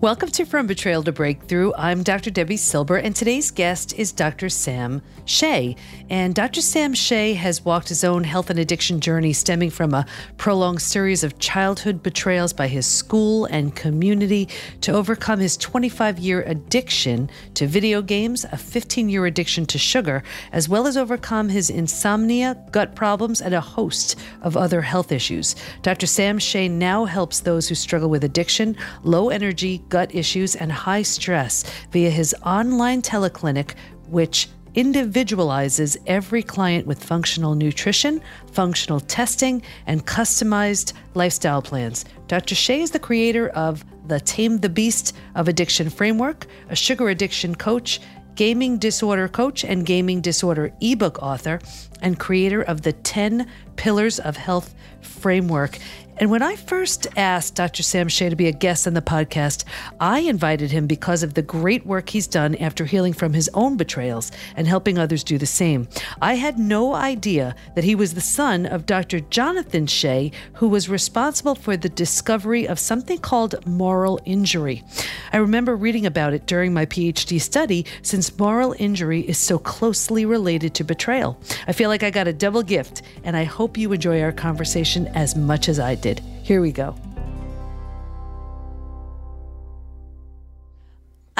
Welcome to From Betrayal to Breakthrough. I'm Dr. Debi Silber, and today's guest is Dr. Sam Shay. And Dr. Sam Shay has walked his own health and addiction journey stemming from a prolonged series of childhood betrayals by his school and community to overcome his 25 year addiction to video games, a 15 year addiction to sugar, as well as overcome his insomnia, gut problems, and a host of other health issues. Dr. Sam Shay now helps those who struggle with addiction, low energy, gut issues, and high stress via his online teleclinic, which individualizes every client with functional nutrition, functional testing, and customized lifestyle plans. Dr. Shay is the creator of the Tame the Beast of Addiction framework, a sugar addiction coach, gaming disorder coach, and gaming disorder ebook author, and creator of the 10 Pillars of Health framework. And when I first asked Dr. Sam Shay to be a guest on the podcast, I invited him because of the great work he's done after healing from his own betrayals and helping others do the same. I had no idea that he was the son of Dr. Jonathan Shay, who was responsible for the discovery of something called moral injury. I remember reading about it during my PhD study since moral injury is so closely related to betrayal. I feel like I got a double gift, and I hope you enjoy our conversation as much as I did. Here we go.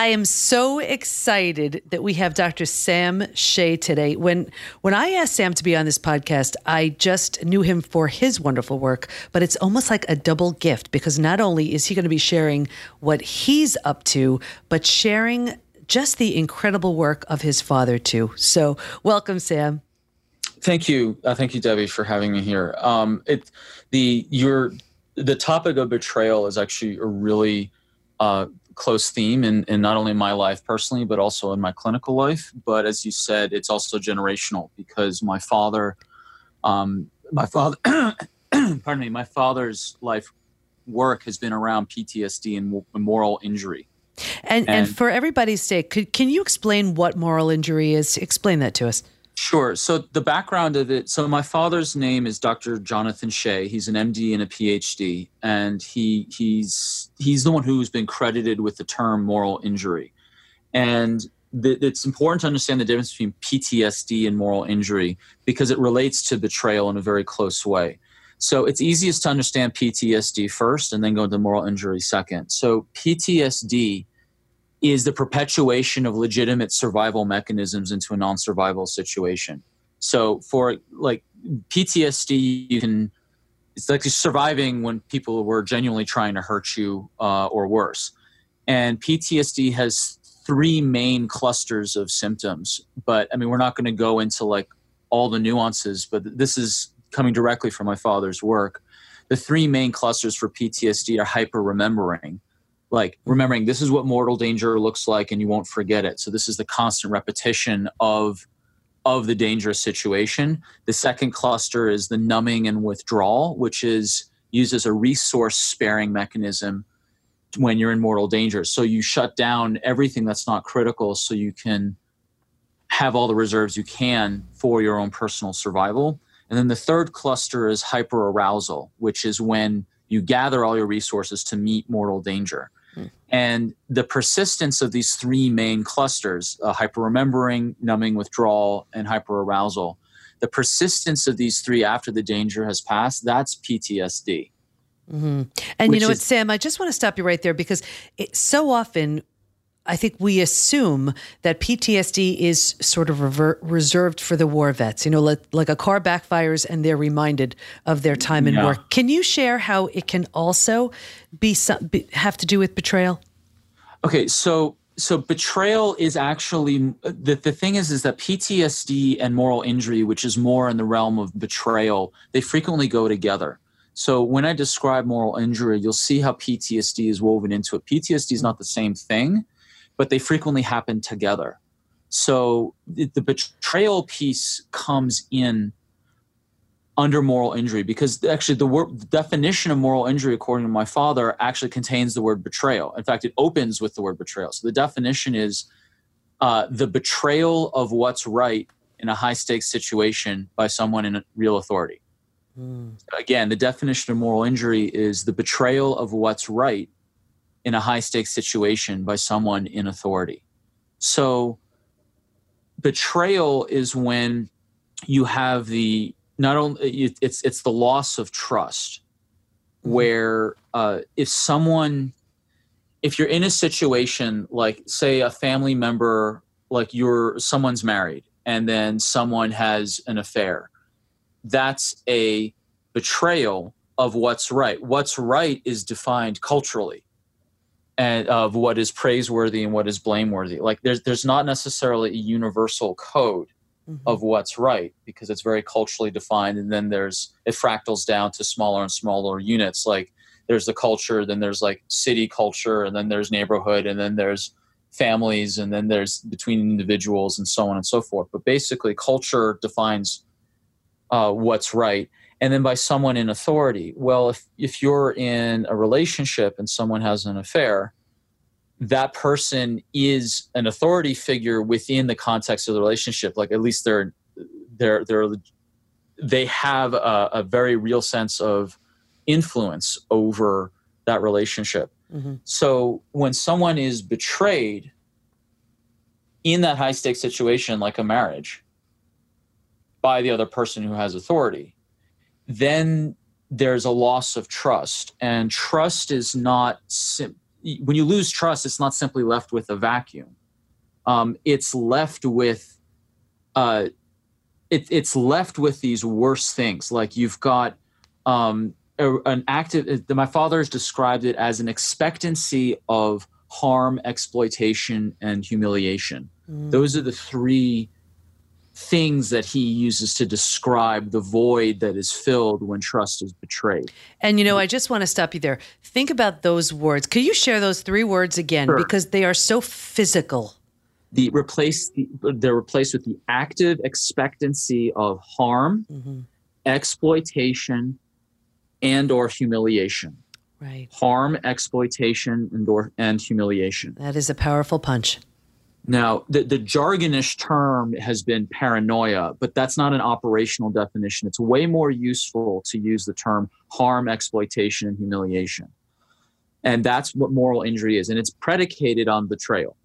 I am so excited that we have Dr. Sam Shay today. When when I asked Sam to be on this podcast, I just knew him for his wonderful work, but it's almost like a double gift because not only is he going to be sharing what he's up to, but sharing just the incredible work of his father too. So, welcome Sam. Thank you, uh, thank you, Debi, for having me here. Um, it the your the topic of betrayal is actually a really uh, close theme in, in not only my life personally, but also in my clinical life. But as you said, it's also generational because my father, um, my father, pardon me, my father's life work has been around PTSD and moral injury. And, and, and for everybody's sake, could, can you explain what moral injury is? Explain that to us. Sure. So the background of it. So my father's name is Dr. Jonathan Shay. He's an MD and a PhD, and he he's he's the one who's been credited with the term moral injury. And the, it's important to understand the difference between PTSD and moral injury because it relates to betrayal in a very close way. So it's easiest to understand PTSD first, and then go into moral injury second. So PTSD is the perpetuation of legitimate survival mechanisms into a non-survival situation. So for like PTSD, you can it's like surviving when people were genuinely trying to hurt you uh, or worse. And PTSD has three main clusters of symptoms. But I mean, we're not going to go into like all the nuances, but this is coming directly from my father's work. The three main clusters for PTSD are hyper remembering, like remembering this is what mortal danger looks like and you won't forget it. So this is the constant repetition of of the dangerous situation. The second cluster is the numbing and withdrawal which is used as a resource sparing mechanism when you're in mortal danger. So you shut down everything that's not critical so you can have all the reserves you can for your own personal survival. And then the third cluster is hyperarousal which is when you gather all your resources to meet mortal danger and the persistence of these three main clusters uh, hyperremembering, numbing withdrawal, and hyperarousal the persistence of these three after the danger has passed that's PTSD. Mm-hmm. And you know what, Sam, I just want to stop you right there because it, so often I think we assume that PTSD is sort of rever- reserved for the war vets. You know, like, like, a car backfires and they're reminded of their time in yeah. war. Can you share how it can also be, some, be have to do with betrayal? Okay, so so betrayal is actually the, the thing is is that PTSD and moral injury, which is more in the realm of betrayal, they frequently go together. So when I describe moral injury, you'll see how PTSD is woven into it. PTSD is not the same thing but they frequently happen together. So the, betrayal piece comes in under moral injury because actually the, word, the definition of moral injury according to my father actually contains the word betrayal in fact it opens with the word betrayal so the definition is uh, the betrayal of what's right in a high stakes situation by someone in real authority mm. again the definition of moral injury is the betrayal of what's right in a high stakes situation by someone in authority. So, betrayal is when you have the not only it's it's the loss of trust mm-hmm. where uh, if someone if you're in a situation like say a family member like you're someone's married and then someone has an affair that's a betrayal of what's right what's right is defined culturally and of what is praiseworthy and what is blameworthy. Like there's there's not necessarily a universal code mm-hmm. of what's right because it's very culturally defined and then there's it fractals down to smaller and smaller units. Like there's the culture then there's like city culture and then there's neighborhood and then there's families and then there's between individuals and so on and so forth. But basically culture defines uh, what's right and then by someone in authority. Well if if you're in a relationship and someone has an affair that person is an authority figure within the context of the relationship. Like at least they're they're they're they have a, a very real sense of influence over that relationship. Mm-hmm. so when someone is betrayed in that high stakes situation like a marriage by the other person who has authority then there's a loss of trust and trust is not sim- when you lose trust, it's not simply left with a vacuum. Um, it's left with uh, it, it's left with these worse things. Like you've got um, a, an active. My father has described it as an expectancy of harm, exploitation, and humiliation. Mm. Those are the three things that he uses to describe the void that is filled when trust is betrayed. And you know, I just want to stop you there. Think about those words. Could you share those three words again sure. because they are so physical? The replace the, they're replaced with the active expectancy of harm, mm-hmm. exploitation, and or humiliation. Right. Harm, exploitation, and or and humiliation. That is a powerful punch. Now, the, the jargonish term has been paranoia, but that's not an operational definition. It's way more useful to use the term harm, exploitation, and humiliation. And that's what moral injury is. And it's predicated on betrayal.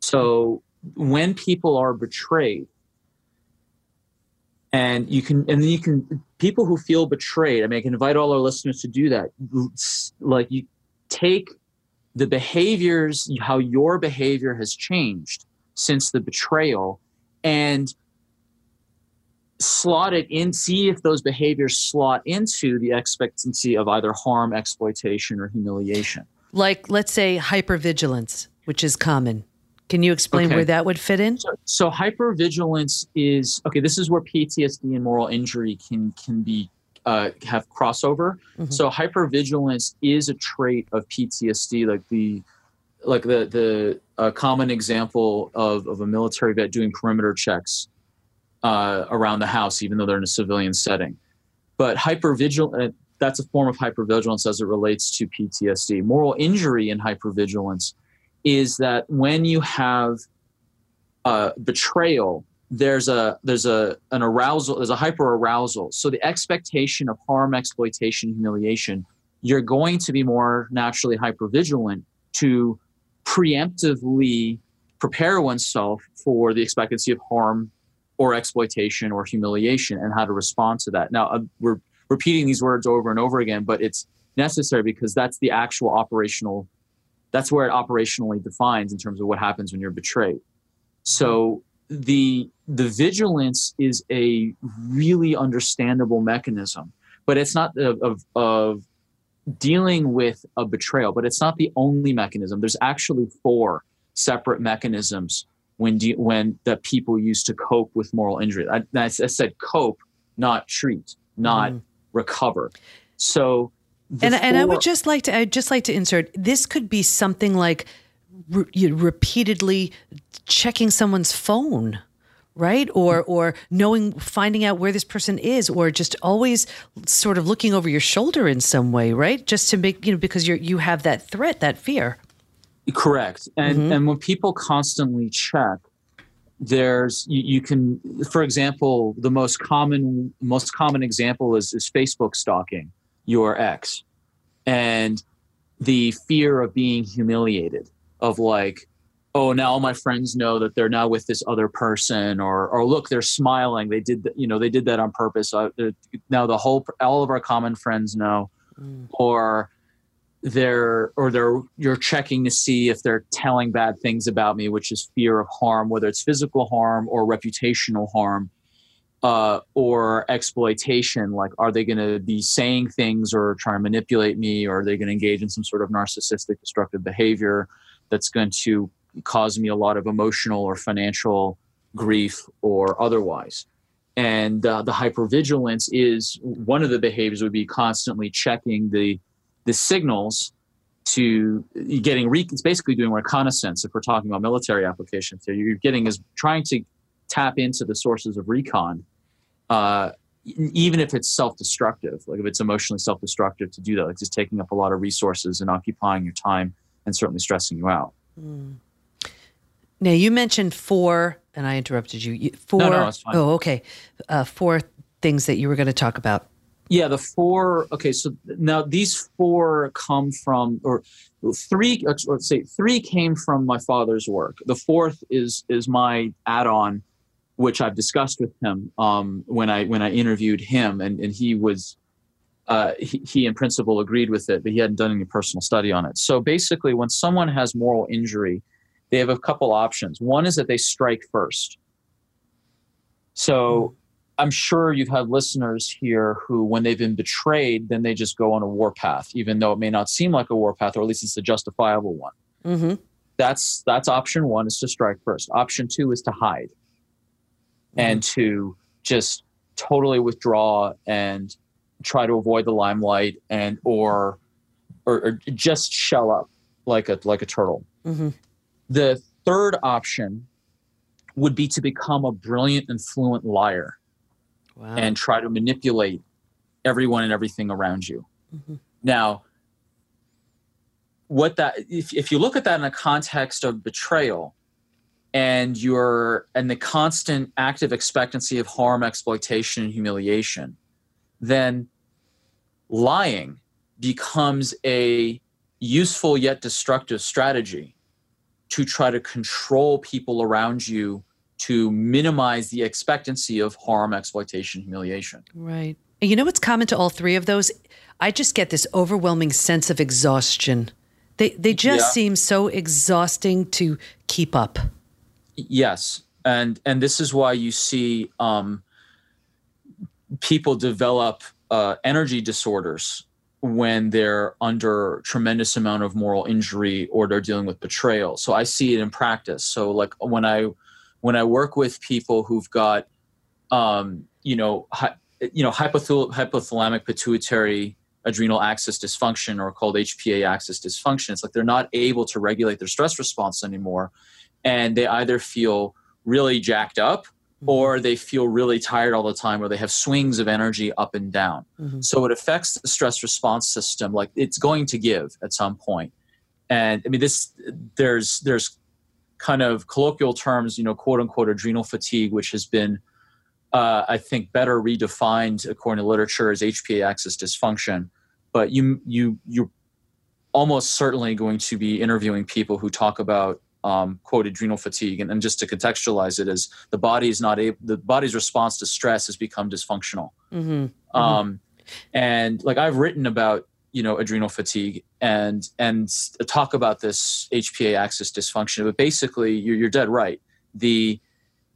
So when people are betrayed, and you can, and then you can, people who feel betrayed, I mean, I can invite all our listeners to do that. Like you take the behaviors, how your behavior has changed since the betrayal, and slot it in, see if those behaviors slot into the expectancy of either harm, exploitation, or humiliation. Like, let's say, hypervigilance, which is common. Can you explain okay. where that would fit in? So, so hypervigilance is okay. This is where PTSD and moral injury can can be uh, have crossover. Mm-hmm. So hypervigilance is a trait of PTSD, like the like the the uh, common example of, of a military vet doing perimeter checks uh, around the house, even though they're in a civilian setting. But hypervigilance, uh, that's a form of hypervigilance as it relates to PTSD. Moral injury in hypervigilance is that when you have uh, betrayal there's a there's a an arousal there's a hyper arousal. So the expectation of harm exploitation humiliation you're going to be more naturally hyper vigilant to preemptively prepare oneself for the expectancy of harm or exploitation or humiliation and how to respond to that. Now uh, we're repeating these words over and over again but it's necessary because that's the actual operational that's where it operationally defines in terms of what happens when you're betrayed. So the the vigilance is a really understandable mechanism, but it's not of, of, of dealing with a betrayal. But it's not the only mechanism. There's actually four separate mechanisms when de- when that people use to cope with moral injury. I, I said cope, not treat, not mm. recover. So, and four- and I would just like to I'd just like to insert this could be something like re- repeatedly checking someone's phone right? Or or knowing finding out where this person is or just always sort of looking over your shoulder in some way right? Just to make you know because you're you have that threat that fear. Correct. And mm-hmm. and when people constantly check there's you, you, can for example the most common most common example is is facebook stalking your ex. And the fear of being humiliated, of like, oh, now all my friends know that they're now with this other person, or or look, they're smiling. They did, you know, they did that on purpose. Uh, now the whole, all of our common friends know, mm. or they're or they're you're checking to see if they're telling bad things about me which is fear of harm whether it's physical harm or reputational harm uh, or exploitation like are they going to be saying things or trying to manipulate me or are they going to engage in some sort of narcissistic destructive behavior that's going to cause me a lot of emotional or financial grief or otherwise. And uh, the hypervigilance is one of the behaviors would be constantly checking the the signals to getting re- it's basically doing reconnaissance if we're talking about military applications here. You're getting is trying to tap into the sources of recon uh, even if it's self-destructive like if it's emotionally self-destructive to do that like just taking up a lot of resources and occupying your time and certainly stressing you out. Mm. Now you mentioned four and i interrupted you four no, no, oh okay uh, four things that you were going to talk about yeah, the four. Okay, so now these four come from, or three. Let's say three came from my father's work. The fourth is is my add-on, which I've discussed with him um, when I when I interviewed him, and and he was. Uh, he, he, in principle, agreed with it, but he hadn't done any personal study on it. So basically, when someone has moral injury, they have a couple options. One is that they strike first. So I'm sure you've had listeners here who, when they've been betrayed, then they just go on a warpath, even though it may not seem like a warpath, or at least it's a justifiable one. Mm-hmm. That's that's option one is to strike first. Option two is to hide mm-hmm. and to just totally withdraw and try to avoid the limelight and or or, or just shell up like a like a turtle. Mm-hmm. The third option would be to become a brilliant and fluent liar wow. and try to manipulate everyone and everything around you. Mm-hmm. Now, what that if, if you look at that in a context of betrayal and you're and the constant active expectancy of harm exploitation and humiliation then lying becomes a useful yet destructive strategy to try to control people around you to minimize the expectancy of harm, exploitation, humiliation. Right. And you know what's common to all three of those? I just get this overwhelming sense of exhaustion. They they just yeah. seem so exhausting to keep up. Yes, and and this is why you see um, people develop uh, energy disorders when they're under tremendous amount of moral injury or they're dealing with betrayal. So I see it in practice. So like when I when I work with people who've got, um, you know, hi, you know, hypothal- hypothalamic pituitary adrenal axis dysfunction, or called HPA axis dysfunction, it's like they're not able to regulate their stress response anymore, and they either feel really jacked up. Or they feel really tired all the time or they have swings of energy up and down mm-hmm. so it affects the stress response system like it's going to give at some point and i mean this there's there's kind of colloquial terms, you know, quote unquote adrenal fatigue, which has been, uh, I think, better redefined according to literature as HPA axis dysfunction. But you you you're almost certainly going to be interviewing people who talk about um, quote adrenal fatigue, and, and, just to contextualize it, is the body is not able, the body's response to stress has become dysfunctional. Mm-hmm. Mm-hmm. Um, and like I've written about you know adrenal fatigue and and talk about this HPA axis dysfunction. But basically, you're, you're dead right. The,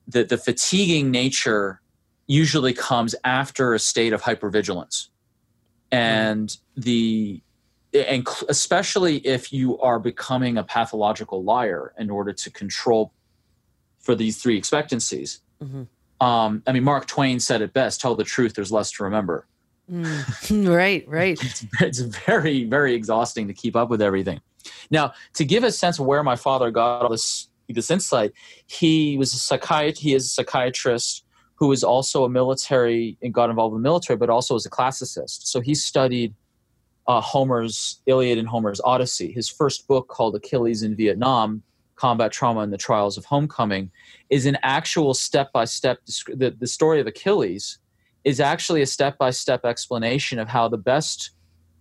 the the fatiguing nature usually comes after a state of hypervigilance, and the and especially if you are becoming a pathological liar in order to control for these three expectancies. Mm-hmm. Um, I mean, Mark Twain said it best: "Tell the truth. There's less to remember." Mm. right, right. It's, it's very, very exhausting to keep up with everything. Now, to give a sense of where my father got all this this insight, he was a psychiatrist. He is a psychiatrist who was also a military and got involved in the military, but also as a classicist. So he studied uh, Homer's Iliad and Homer's Odyssey. His first book, called Achilles in Vietnam: Combat Trauma and the Trials of Homecoming, is an actual step by step the story of Achilles is actually a step by step explanation of how the best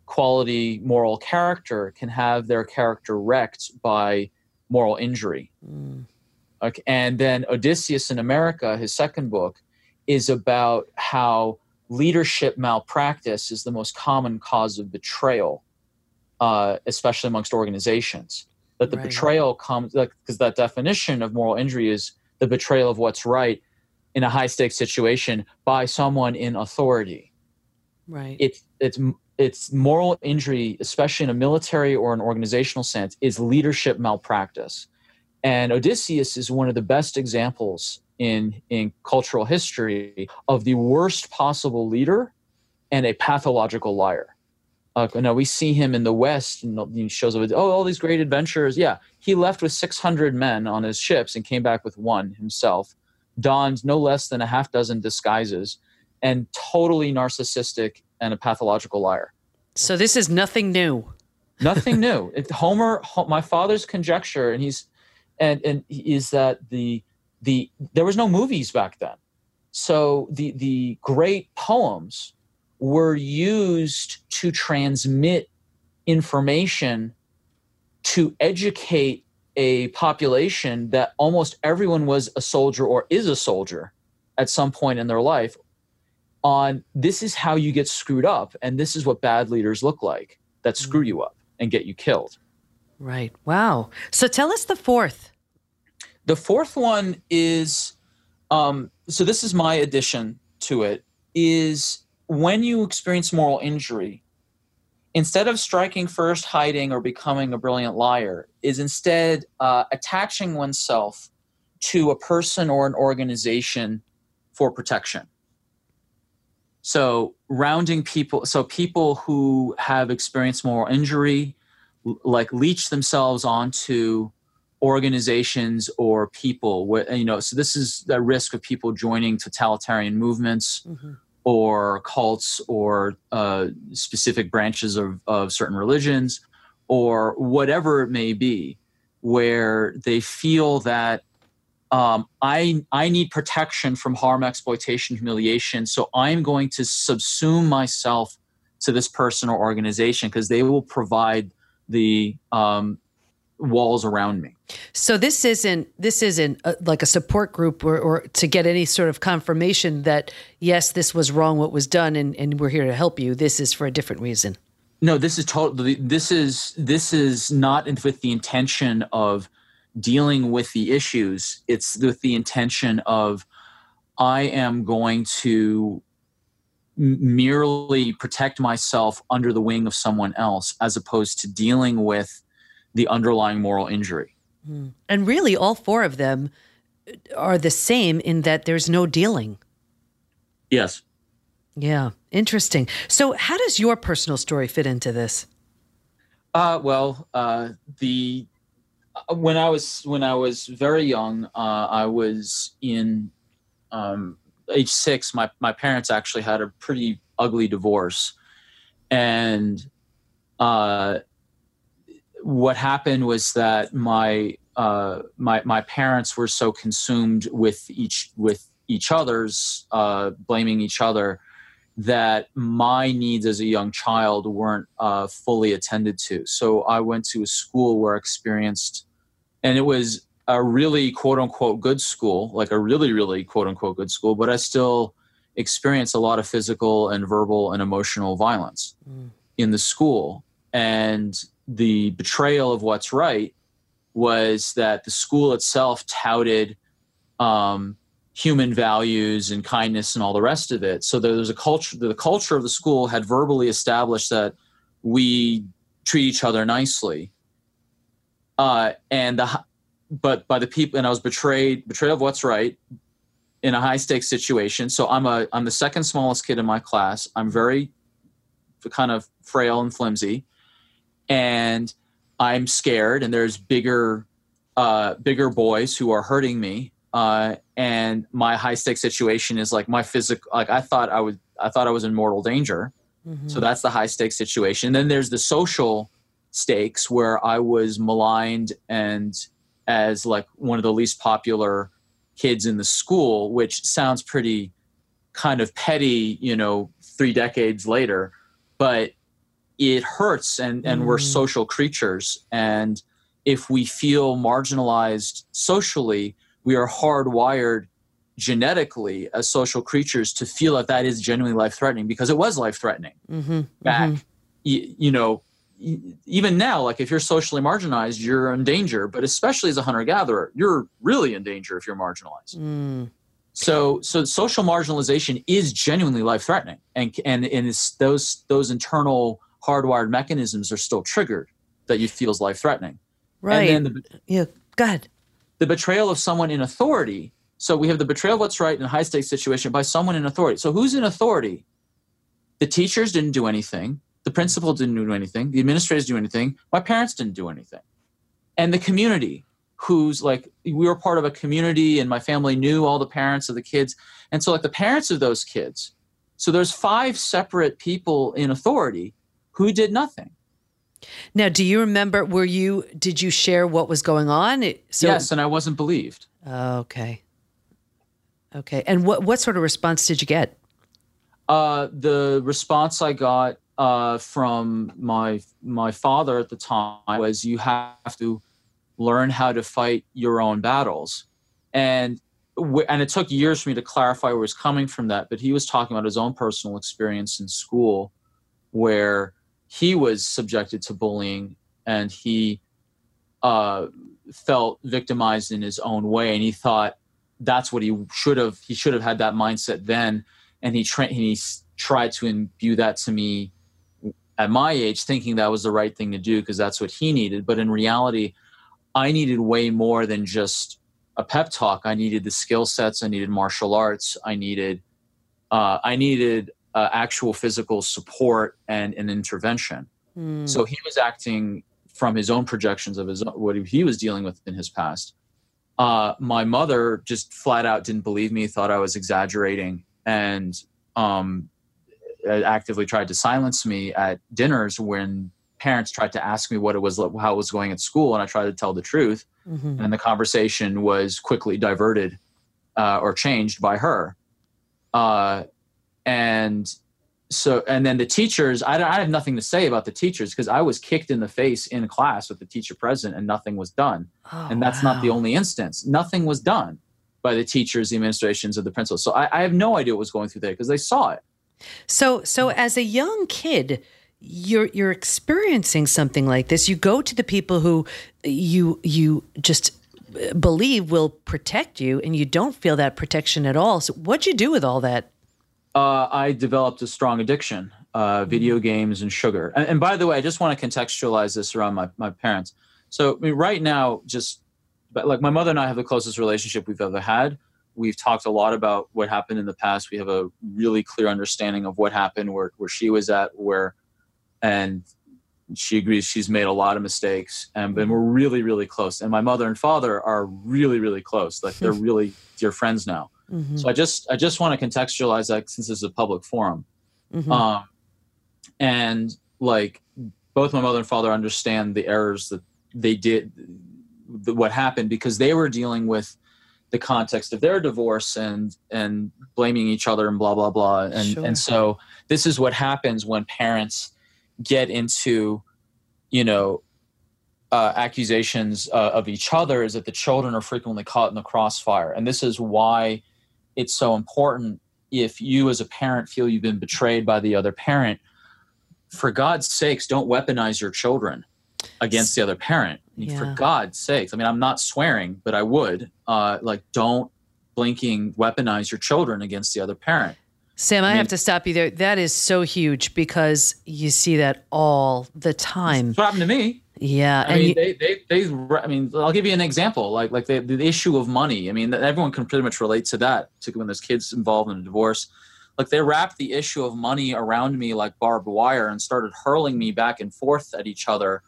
quality moral character can have their character wrecked by moral injury. Mm. Okay, and then Odysseus in America, his second book, is about how leadership malpractice is the most common cause of betrayal, uh, especially amongst organizations. That the right. betrayal comes because like, that definition of moral injury is the betrayal of what's right in a high stakes situation by someone in authority. Right. It's it's it's moral injury, especially in a military or an organizational sense, is leadership malpractice. And Odysseus is one of the best examples in, in cultural history of the worst possible leader and a pathological liar. Uh, now we see him in the West, and he shows up. With, oh, all these great adventures. Yeah, he left with 600 men on his ships and came back with one himself. Donned no less than a half dozen disguises, and totally narcissistic and a pathological liar. So this is nothing new. nothing new. It, Homer, my father's conjecture, and he's and and is that the the there was no movies back then, so the the great poems were used to transmit information to educate a population that almost everyone was a soldier or is a soldier at some point in their life on this is how you get screwed up and this is what bad leaders look like that screw mm. you up and get you killed. Right. Wow. So tell us the fourth. The fourth one is um, so this is my addition to it is when you experience moral injury, instead of striking first, hiding, or becoming a brilliant liar, is instead uh, attaching oneself to a person or an organization for protection. So rounding people, so people who have experienced moral injury, like leech themselves onto organizations or people. You know, so this is the risk of people joining totalitarian movements. Mm-hmm. Or cults, or uh, specific branches of, of certain religions, or whatever it may be, where they feel that um, I, I need protection from harm, exploitation, humiliation. So I'm going to subsume myself to this person or organization because they will provide the um, walls around me. So this isn't this isn't a, like a support group or, or to get any sort of confirmation that yes, this was wrong, what was done, and, and we're here to help you. This is for a different reason. No, this is totally. This is this is not with the intention of dealing with the issues, it's with the intention of I am going to merely protect myself under the wing of someone else as opposed to dealing with the underlying moral injury. Hmm. And really, all four of them are the same in that there's no dealing. Yes. Yeah, interesting. So, how does your personal story fit into this? Uh, well, uh, the uh, when I was when I was very young, uh, I was in um, age six. My my parents actually had a pretty ugly divorce, and uh, what happened was that my uh, my my parents were so consumed with each with each other's uh, blaming each other that my needs as a young child weren't uh, fully attended to. So I went to a school where I experienced and it was a really quote unquote good school, like a really, really quote unquote good school, but I still experienced a lot of physical and verbal and emotional violence mm. in the school. And the betrayal of what's right was that the school itself touted um, human values and kindness and all the rest of it. So there was a culture, the culture of the school had verbally established that we treat each other nicely uh, and the but by the people and I was betrayed betrayal of what's right in a high stakes situation. So I'm a I'm the second smallest kid in my class. I'm very kind of frail and flimsy, and I'm scared. And there's bigger uh, bigger boys who are hurting me. Uh, and my high stakes situation is like my physical like I thought I would I thought I was in mortal danger. Mm-hmm. So that's the high stakes situation. And then there's the social stakes where I was maligned and as like one of the least popular kids in the school, which sounds pretty kind of petty, you know, three decades later. But it hurts and and we're Mm. social creatures and if we feel marginalized socially we are hardwired genetically as social creatures to feel that that is genuinely life threatening because it was life threatening Mm-hmm. back y- you know even now like if you're socially marginalized you're in danger but especially as a hunter gatherer you're really in danger if you're marginalized Mm. so so social marginalization is genuinely life threatening and and and it's those those internal hardwired mechanisms are still triggered that you feel is life threatening Right. and then the, yeah. Go ahead. the betrayal of someone in authority. So we have the betrayal of what's right in a high stakes situation by someone in authority. So who's in authority? The teachers didn't do anything. The principal didn't do anything. The administrators didn't do anything. My parents didn't do anything. And the community who's like we were part of a community and my family knew all the parents of the kids. And so like the parents of those kids so there's five separate people in authority who did nothing Now, do you remember? Were you? Did you share what was going on? It- So, yes and i wasn't believed Okay. Okay. And what what sort of response did you get? Uh, the response I got uh, from my my father at the time was, "You have to learn how to fight your own battles," and w- and it took years for me to clarify where he was coming from that. But he was talking about his own personal experience in school, where he was subjected to bullying and he uh, felt victimized in his own way, and he thought that's what he should have. He should have had that mindset then. And he tra- he tried to imbue that to me at my age thinking that was the right thing to do because that's what he needed. But in reality i needed way more than just a pep talk. I needed the skill sets. I needed martial arts. I needed uh, i needed uh, actual physical support and an intervention Hmm. so he was acting from his own projections of his what he was dealing with in his past. Uh, my mother just flat out didn't believe me, thought I was exaggerating, and um, actively tried to silence me at dinners when parents tried to ask me what it was, how it was going at school, and I tried to tell the truth, Mhm. and the conversation was quickly diverted uh, or changed by her. Uh, and so, and then the teachers, I, I have nothing to say about the teachers because I was kicked in the face in class with the teacher present and nothing was done. Oh, and that's not the only instance. Nothing was done by the teachers, the administrations, of the principals. So I, I have no idea what was going through there because they saw it. So, so as a young kid, you're you're experiencing something like this. You go to the people who you you just believe will protect you, and you don't feel that protection at all. So, what'd you do with all that? Uh, I developed a strong addiction, uh, video games and sugar. And, and by the way, I just want to contextualize this around my, my parents. So I mean, right now, just but like my mother and I have the closest relationship we've ever had. We've talked a lot about what happened in the past. We have a really clear understanding of what happened, where where she was at, where, and she agrees she's made a lot of mistakes, and, and we're really really close. And my mother and father are really really close. Like they're really dear friends now. Mhm. So I just I just want to contextualize that since this is a public forum. Mhm. Um, and like both my mother and father understand the errors that they did, the, what happened because they were dealing with the context of their divorce and and blaming each other and blah blah blah. And Sure. and so this is what happens when parents get into, you know. Uh, accusations uh, of each other is that the children are frequently caught in the crossfire, and this is why it's so important if you as a parent feel you've been betrayed by the other parent for god's sakes don't weaponize your children against the other parent. I mean, for god's sakes. I mean i'm not swearing but i would uh, like don't blinking weaponize your children against the other parent. Sam, I, I mean- have to stop you there. That is so huge because you see that all the time. that's what happened to me Yeah, I and mean, you, they, they, they, I mean, I'll give you an example. Like, like the, the issue of money. I mean, everyone can pretty much relate to that, particularly when there's kids involved in a divorce. Like, they wrapped the issue of money around me like barbed wire and started hurling me back and forth at each other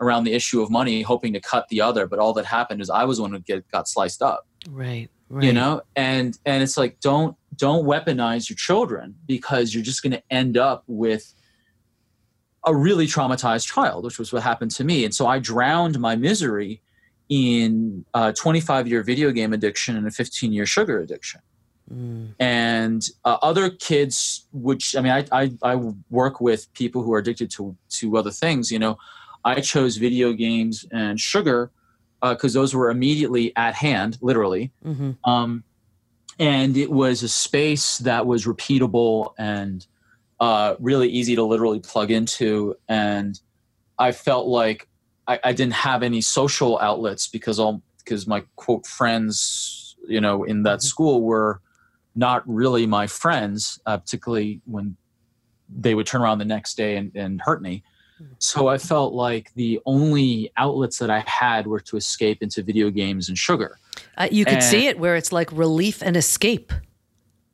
around the issue of money, hoping to cut the other. But all that happened is I was the one who get got sliced up. right, right. You know, and and it's like don't don't weaponize your children because you're just going to end up with a really traumatized child, which was what happened to me. And so I drowned my misery in a 25 year video game addiction and a 15 year sugar addiction. Mm. And uh, other kids, which I mean, I, I, I work with people who are addicted to to other things. You know, I chose video games and sugar because uh, those were immediately at hand, literally. Mm-hmm. Um, and it was a space that was repeatable and uh, really easy to literally plug into. And I felt like I, I didn't have any social outlets because all because my quote friends, you know, in that mm-hmm. school were not really my friends, uh, particularly when they would turn around the next day and, and hurt me. Mm-hmm. So I felt like the only outlets that I had were to escape into video games and sugar. Uh, you could and, see it where it's like relief and escape.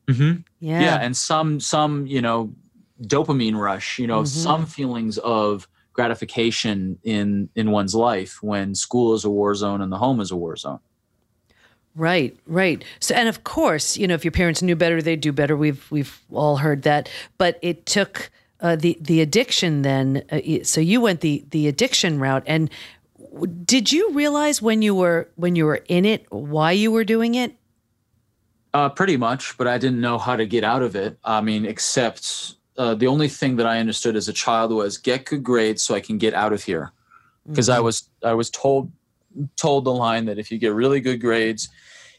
Mm-hmm. Yeah. Yeah. And some, some, you know, dopamine rush, you know, mm-hmm. some feelings of gratification in, in one's life when school is a war zone and the home is a war zone. Right, right. So, and of course, you know, if your parents knew better, they'd do better. We've we've all heard that. But it took uh, the the addiction. Then, uh, so you went the the addiction route. And did you realize when you were when you were in it why you were doing it? Uh, pretty much, but I didn't know how to get out of it. I mean, except uh, the only thing that I understood as a child was get good grades so I can get out of here. Because mm-hmm. I was I was told told the line that if you get really good grades,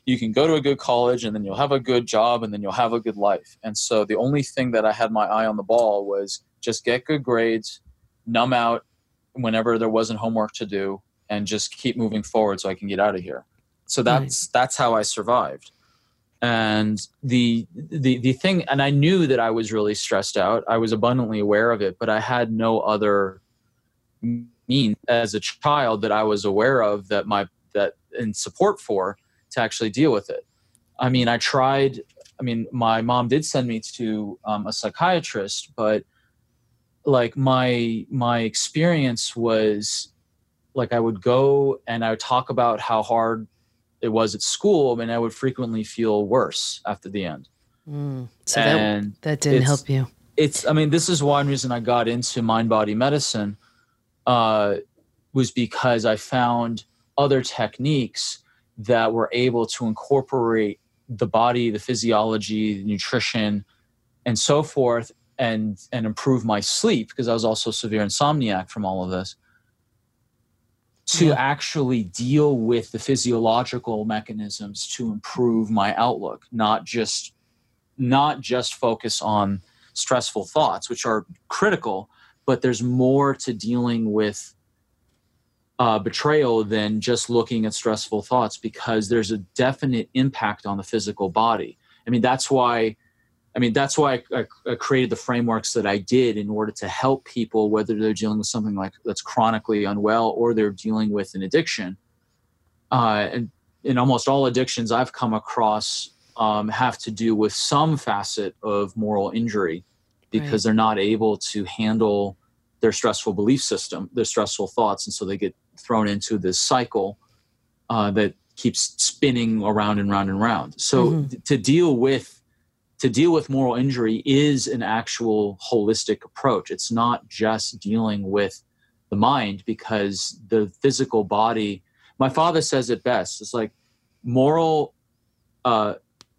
you can go to a good college and then you'll have a good job and then you'll have a good life. And so the only thing that I had my eye on the ball was just get good grades, numb out whenever there wasn't homework to do, and just keep moving forward so I can get out of here. So that's that's how I survived. And the the the thing and I knew that I was really stressed out. I was abundantly aware of it, but I had no other mean as a child that I was aware of that my that in support for to actually deal with it. I mean, I tried. I mean, my mom did send me to um, a psychiatrist, but like my my experience was like I would go and I would talk about how hard it was at school, and I would frequently feel worse after the end. Mm, so and that, that didn't help you. It's. I mean, this is one reason I got into mind body medicine uh, was because I found other techniques that were able to incorporate the body, the physiology, the nutrition, and so forth, and and improve my sleep because I was also severe insomniac from all of this. To yeah. actually deal with the physiological mechanisms to improve my outlook, not just not just focus on stressful thoughts, which are critical, but there's more to dealing with uh, betrayal than just looking at stressful thoughts because there's a definite impact on the physical body. I mean, that's why. I mean, that's why I, I, created the frameworks that I did in order to help people, whether they're dealing with something like that's chronically unwell or they're dealing with an addiction. Uh, and in almost all addictions I've come across um, have to do with some facet of moral injury because right. they're not able to handle their stressful belief system, their stressful thoughts, and so they get thrown into this cycle uh, that keeps spinning around and round and round. So mm-hmm. th- to deal with to deal with moral injury is an actual holistic approach. It's not just dealing with the mind because the physical body. My father says it best. It's like moral uh,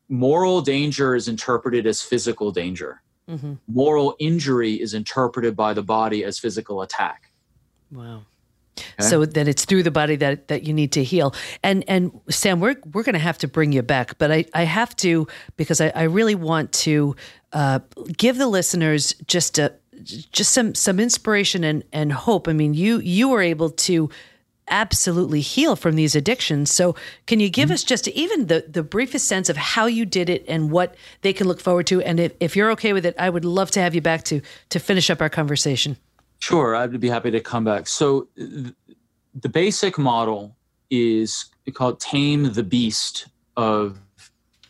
moral danger is interpreted as physical danger mm-hmm. moral injury is interpreted by the body as physical attack. Wow. Okay. So that it's through the body that, that you need to heal. And and Sam, we're we're going to have to bring you back, but I, I have to because I, I really want to uh, give the listeners just a just some some inspiration and and hope. I mean, you you were able to absolutely heal from these addictions. So, can you give mm-hmm. us just even the, the briefest sense of how you did it and what they can look forward to? And if, if you're okay with it, I would love to have you back to to finish up our conversation. Sure, I'd be happy to come back. So, th- the basic model is called Tame the Beast of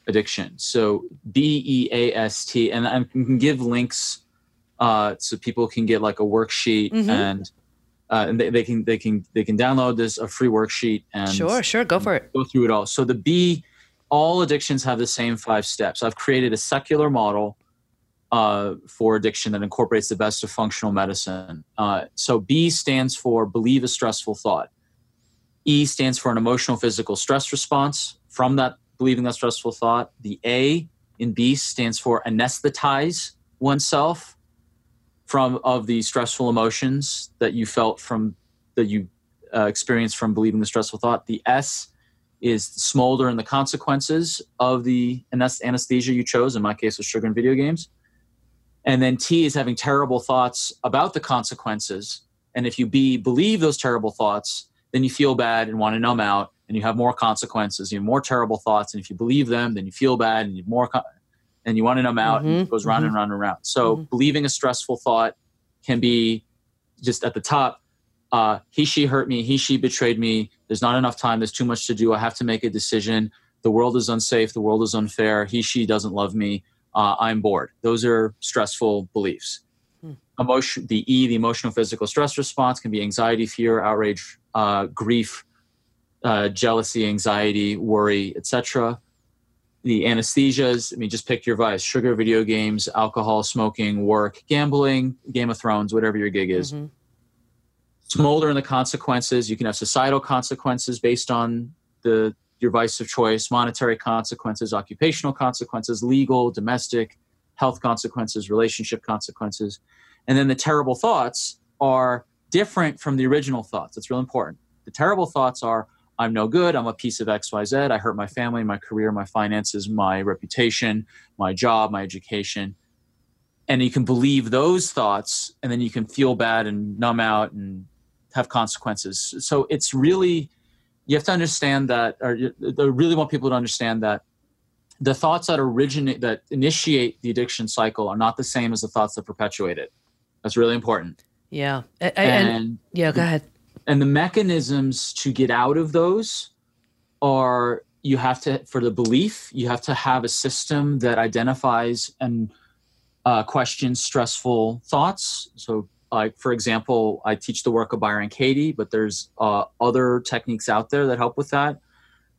Addiction. So, B E A S T, and I can give links uh, so people can get like a worksheet mm-hmm. and uh, and they, they, can they can they can download this a free worksheet and sure sure go for it go through it all so the b all addictions have the same five steps i've created a secular model uh, for addiction that incorporates the best of functional medicine uh, so b stands for believe a stressful thought e stands for an emotional physical stress response from that believing that stressful thought the a in B stands for anesthetize oneself from of the stressful emotions that you felt from that you uh, experienced from believing the stressful thought. The S is smolder in the consequences of the anesthesia you chose. In my case, was sugar and video games. And then T is having terrible thoughts about the consequences. And if you B believe those terrible thoughts, then you feel bad and want to numb out, and you have more consequences. You have more terrible thoughts, and if you believe them, then you feel bad and you have more. Con- and you want to numb out, mm-hmm. and it goes round mm-hmm. and round and round. So mm-hmm. believing a stressful thought can be just at the top uh, he she hurt me he she betrayed me there's not enough time there's too much to do i have to make a decision the world is unsafe the world is unfair he she doesn't love me uh, i'm bored. Those are stressful beliefs. Hmm. emotion the e the emotional physical stress response can be anxiety fear outrage uh, grief uh, jealousy anxiety worry etc the anesthesias i mean just pick your vice sugar video games alcohol smoking work gambling game of thrones whatever your gig is. Mm-hmm. Smolder in the consequences. You can have societal consequences based on the your vice of choice, monetary consequences, occupational consequences, legal, domestic, health consequences, relationship consequences. And then the terrible thoughts are different from the original thoughts. It's real important. The terrible thoughts are I'm no good, I'm a piece of XYZ, I hurt my family, my career, my finances, my reputation, my job, my education. And you can believe those thoughts, and then you can feel bad and numb out and have consequences. So it's really you have to understand that, or I really want people to understand that the thoughts that originate that initiate the addiction cycle are not the same as the thoughts that perpetuate it. That's really important. Yeah, I, and, and yeah, go ahead. And the mechanisms to get out of those are you have to for the belief you have to have a system that identifies and uh, questions stressful thoughts. So like for example i teach the work of byron katie but there's uh, other techniques out there that help with that.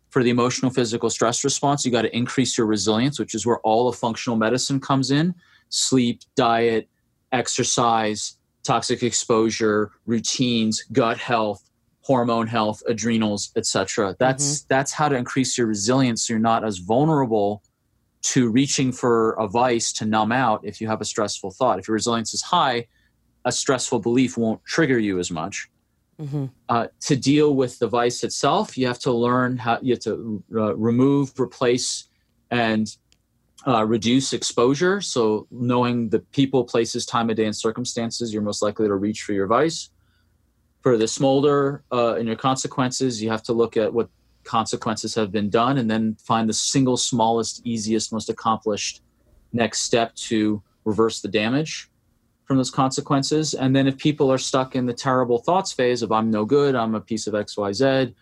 For the emotional physical stress response you got to increase your resilience which is where all of functional medicine comes in. Sleep diet exercise toxic exposure routines gut health hormone health adrenals etc that's mm-hmm. that's how to increase your resilience so you're not as vulnerable to reaching for a vice to numb out if you have a stressful thought. If your resilience is high a stressful belief won't trigger you as much. Mm-hmm. Uh, to deal with the vice itself, you have to learn how you have to uh, remove, replace, and uh, reduce exposure. So, knowing the people, places, time of day, and circumstances you're most likely to reach for your vice. For the smolder uh, and your consequences, you have to look at what consequences have been done and then find the single smallest, easiest, most accomplished next step to reverse the damage from those consequences. And then if people are stuck in the terrible thoughts phase of I'm no good, I'm a piece of XYZ,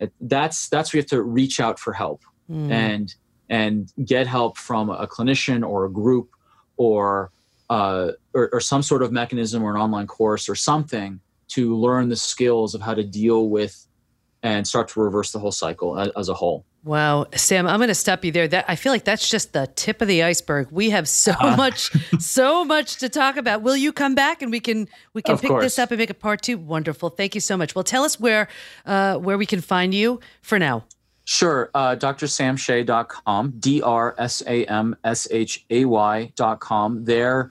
it, that's that's where you have to reach out for help mm. and and get help from a clinician or a group or, uh, or or some sort of mechanism or an online course or something to learn the skills of how to deal with and start to reverse the whole cycle as, as a whole. Wow, Sam, I'm going to stop you there. That I feel like that's just the tip of the iceberg. We have so uh, much, so much to talk about. Will you come back and we can we can pick course. this up and make a part two? Wonderful, thank you so much. Well, tell us where uh, where we can find you for now. Sure, uh, drsamshay.com, d r s a m s h a y.com. There,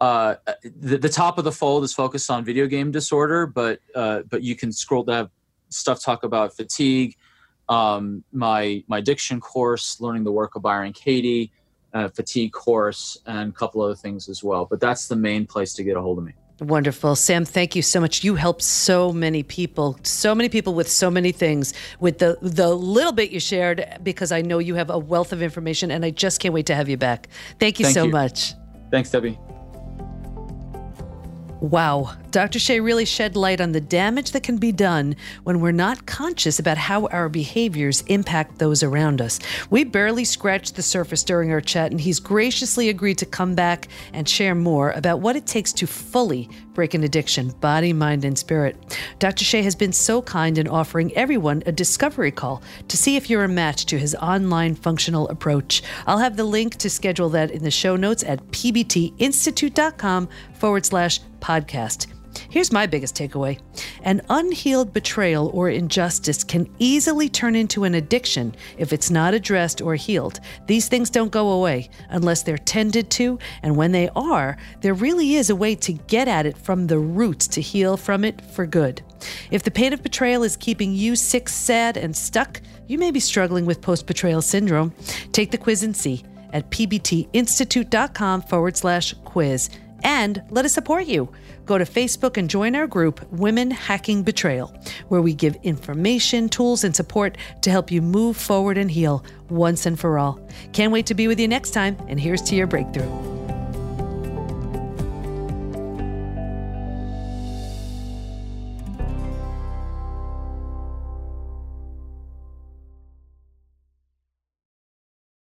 uh, the, the top of the fold is focused on video game disorder, but uh, but you can scroll to have stuff talk about fatigue um, my my diction course, learning the work of Byron Katie, uh, fatigue course, and a couple other things as well. But that's the main place to get a hold of me. Wonderful. Sam, thank you so much. You help so many people, so many people with so many things with the the little bit you shared because I know you have a wealth of information and I just can't wait to have you back. Thank you thank so you. much. Thanks, Debi. Wow. Dr. Shay really shed light on the damage that can be done when we're not conscious about how our behaviors impact those around us. We barely scratched the surface during our chat, and he's graciously agreed to come back and share more about what it takes to fully break an addiction, body, mind, and spirit. Dr. Shay has been so kind in offering everyone a discovery call to see if you're a match to his online functional approach. I'll have the link to schedule that in the show notes at pbtinstitute.com forward slash podcast. Here's my biggest takeaway An unhealed betrayal or injustice can easily turn into an addiction if it's not addressed or healed. These things don't go away unless they're tended to, and when they are, there really is a way to get at it from the roots to heal from it for good. If the pain of betrayal is keeping you sick, sad, and stuck, you may be struggling with post betrayal syndrome. Take the quiz and see at pbtinstitute.com forward slash quiz and let us support you. Go to Facebook and join our group, Women Hacking Betrayal, where we give information, tools, and support to help you move forward and heal once and for all. Can't wait to be with you next time, and here's to your breakthrough.